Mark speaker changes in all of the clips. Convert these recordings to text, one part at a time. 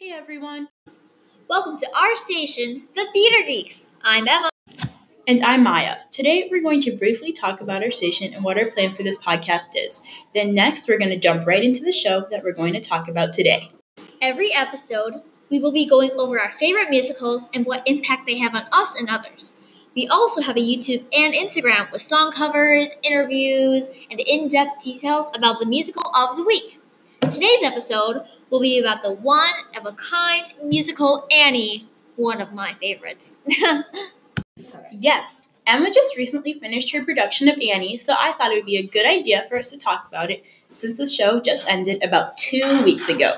Speaker 1: Hey everyone,
Speaker 2: Welcome to our station, The Theater Geeks. I'm Emma.
Speaker 1: and I'm Maya. Today we're going to briefly talk about our station and what our plan for this podcast is. Then, next, we're going to jump right into the show that we're going to talk about today.
Speaker 2: Every episode, we will be going over our favorite musicals and what impact they have on us and others. We also have a YouTube and Instagram with song covers, interviews, and in depth details about the musical of the week. Today's episode will be about the one of a kind musical Annie, one of my favorites.
Speaker 1: Yes, Emma just recently finished her production of Annie, so I thought it would be a good idea for us to talk about it since the show just ended about two weeks ago.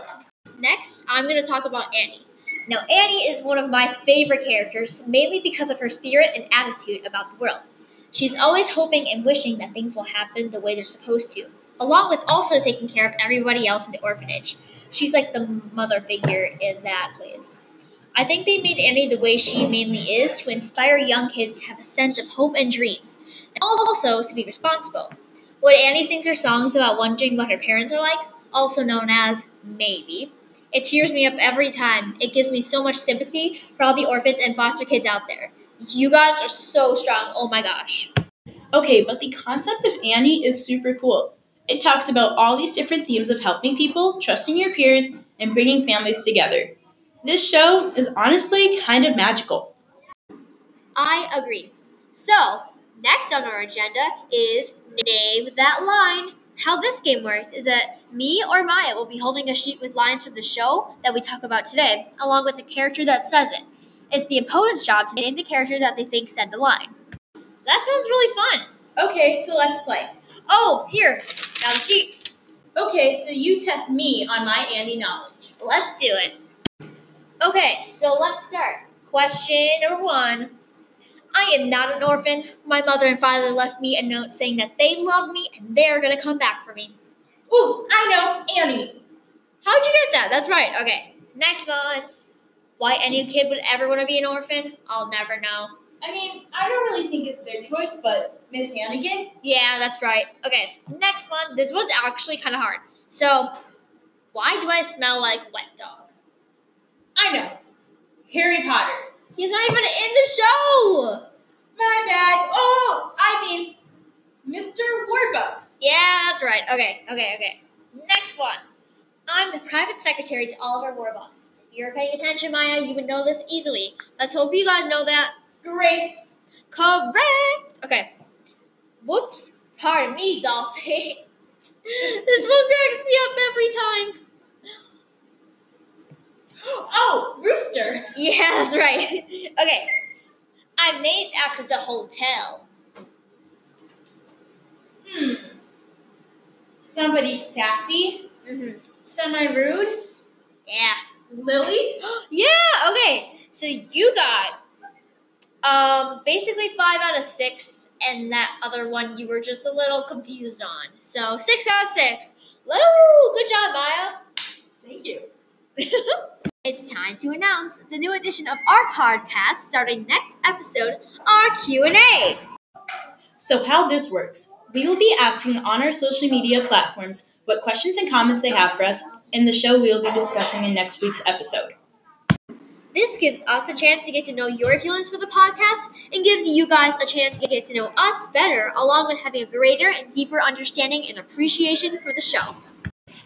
Speaker 2: Next, I'm going to talk about Annie. Now, Annie is one of my favorite characters, mainly because of her spirit and attitude about the world. She's always hoping and wishing that things will happen the way they're supposed to, along with also taking care of everybody else in the orphanage. She's like the mother figure in that place. I think they made Annie the way she mainly is to inspire young kids to have a sense of hope and dreams, and also to be responsible. When Annie sings her songs about wondering what her parents are like, also known as Maybe, it tears me up every time. It gives me so much sympathy for all the orphans and foster kids out there. You guys are so strong. Oh my gosh.
Speaker 1: Okay, but the concept of Annie is super cool. It talks about all these different themes of helping people, trusting your peers, and bringing families together. This show is honestly kind of magical.
Speaker 2: I agree. So, next on our agenda is Name That Line. How this game works is that me or Maya will be holding a sheet with lines from the show that we talk about today, along with the character that says it. It's the opponent's job to name the character that they think said the line. That sounds really fun.
Speaker 1: Okay, so let's play.
Speaker 2: Oh, here, now the sheet.
Speaker 1: Okay, so you test me on my Annie knowledge.
Speaker 2: Let's do it. Okay, so let's start. Question number one. I am not an orphan. My mother and father left me a note saying that they love me and they're gonna come back for me.
Speaker 1: Ooh, I know, Annie.
Speaker 2: How'd you get that? That's right. Okay, next one. Why any kid would ever want to be an orphan? I'll never know.
Speaker 1: I mean, I don't really think it's their choice, but Miss Hannigan?
Speaker 2: Yeah, that's right. Okay, next one. This one's actually kind of hard. So, why do I smell like wet dog?
Speaker 1: I know. Harry Potter.
Speaker 2: He's not even in the show.
Speaker 1: My bad. Oh, I mean, Mr. Warbucks.
Speaker 2: Yeah, that's right. Okay, okay, okay. Next one. I'm the private secretary to Oliver of our Warbucks. If you're paying attention, Maya, you would know this easily. Let's hope you guys know that.
Speaker 1: Grace.
Speaker 2: Correct. Okay. Whoops. Pardon me, Dolphin. this one cracks me up every time.
Speaker 1: Oh, Rooster.
Speaker 2: Yeah, that's right. Okay. I'm named after the hotel.
Speaker 1: Hmm. Somebody sassy,
Speaker 2: Mm-hmm.
Speaker 1: semi rude.
Speaker 2: Yeah.
Speaker 1: Lily.
Speaker 2: yeah, okay. So you got um basically five out of six, and that other one you were just a little confused on. So six out of six. Woo! Good job, Maya.
Speaker 1: Thank you.
Speaker 2: It's time to announce the new edition of our podcast starting next episode, our Q&A.
Speaker 1: So, how this works we will be asking on our social media platforms what questions and comments they have for us, and the show we will be discussing in next week's episode.
Speaker 2: This gives us a chance to get to know your feelings for the podcast and gives you guys a chance to get to know us better, along with having a greater and deeper understanding and appreciation for the show.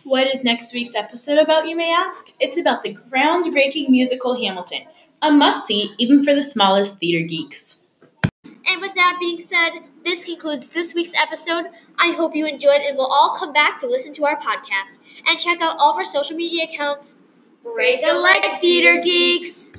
Speaker 1: What is next week's episode about, you may ask? It's about the groundbreaking musical Hamilton, a must see even for the smallest theater geeks.
Speaker 2: And with that being said, this concludes this week's episode. I hope you enjoyed and will all come back to listen to our podcast and check out all of our social media accounts. Break a leg, theater geeks!